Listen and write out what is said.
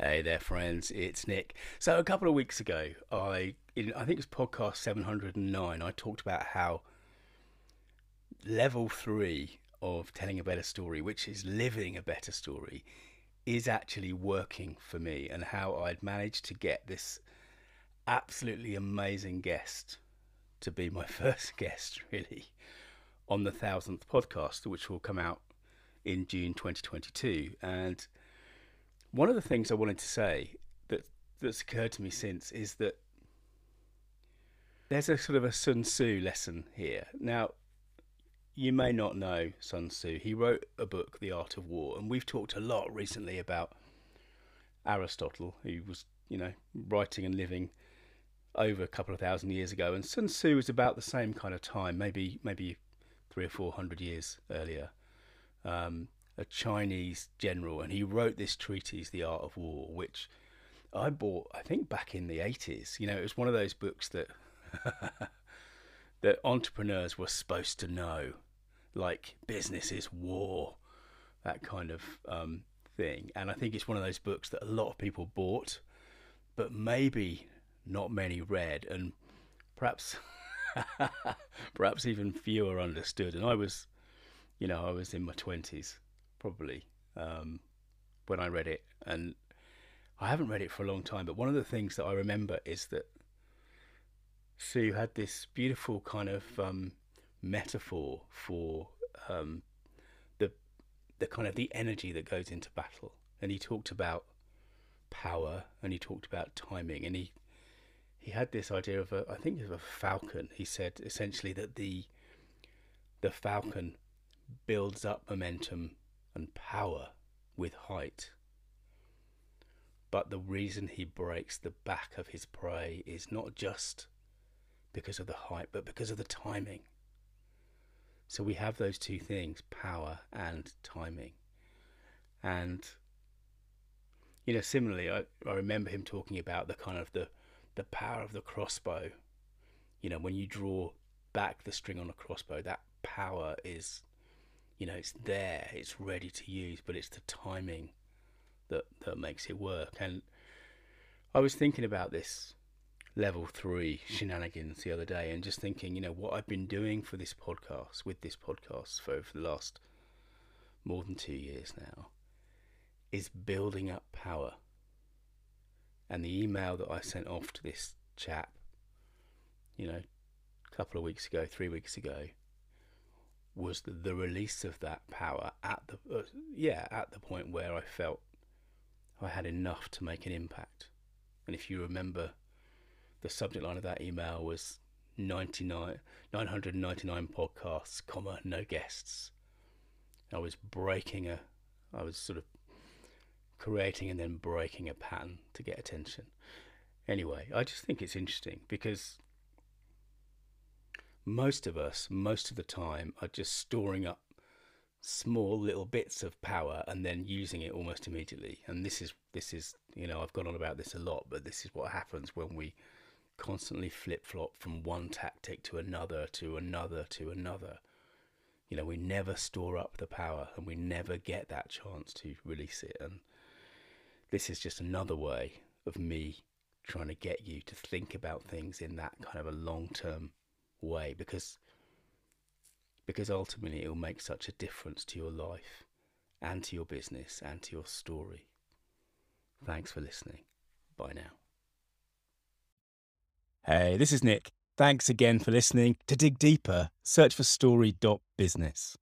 Hey there, friends. It's Nick. So a couple of weeks ago, I in, I think podcast seven hundred and nine. I talked about how level three of telling a better story, which is living a better story, is actually working for me, and how I'd managed to get this absolutely amazing guest to be my first guest, really, on the thousandth podcast, which will come out in June 2022, and one of the things I wanted to say that that's occurred to me since is that there's a sort of a Sun Tzu lesson here. Now, you may not know Sun Tzu. He wrote a book, The Art of War, and we've talked a lot recently about Aristotle, who was, you know, writing and living over a couple of thousand years ago, and Sun Tzu was about the same kind of time, maybe maybe three or four hundred years earlier. Um, a Chinese general, and he wrote this treatise, The Art of War, which I bought, I think, back in the 80s. You know, it was one of those books that that entrepreneurs were supposed to know, like business is war, that kind of um, thing. And I think it's one of those books that a lot of people bought, but maybe not many read, and perhaps perhaps even fewer understood. And I was, you know, I was in my twenties probably um, when I read it, and I haven't read it for a long time. But one of the things that I remember is that Tzu had this beautiful kind of um, metaphor for um, the the kind of the energy that goes into battle, and he talked about power and he talked about timing, and he he had this idea of a I think of a falcon. He said essentially that the the falcon builds up momentum and power with height. But the reason he breaks the back of his prey is not just because of the height, but because of the timing. So we have those two things power and timing. And, you know, similarly, I, I remember him talking about the kind of the, the power of the crossbow. You know, when you draw back the string on a crossbow, that power is you know it's there it's ready to use but it's the timing that that makes it work. And i was thinking about this level 3 shenanigans the other day and just thinking you know what i've been doing for this podcast with this podcast for, for the last more than 2 years now is building up power. And the email that i sent off to this chap you know a couple of weeks ago 3 weeks ago was the, the release of that power at the uh, yeah at the point where I felt I had enough to make an impact. And if you remember, the subject line of that email was 99 999 podcasts, comma no guests. I was breaking a I was sort of creating and then breaking a pattern to get attention. Anyway, I just think it's interesting because most of us, most of the time, are just storing up small little bits of power and then using it almost immediately. And this is this is you know I've gone on about this a lot, but this is what happens when we constantly flip flop from one tactic to another to another to another. You know, we never store up the power and we never get that chance to release it. And this is just another way of me trying to get you to think about things in that kind of a long term way because because ultimately it will make such a difference to your life and to your business and to your story. Thanks for listening. Bye now. Hey, this is Nick. Thanks again for listening. To dig deeper, search for story.business.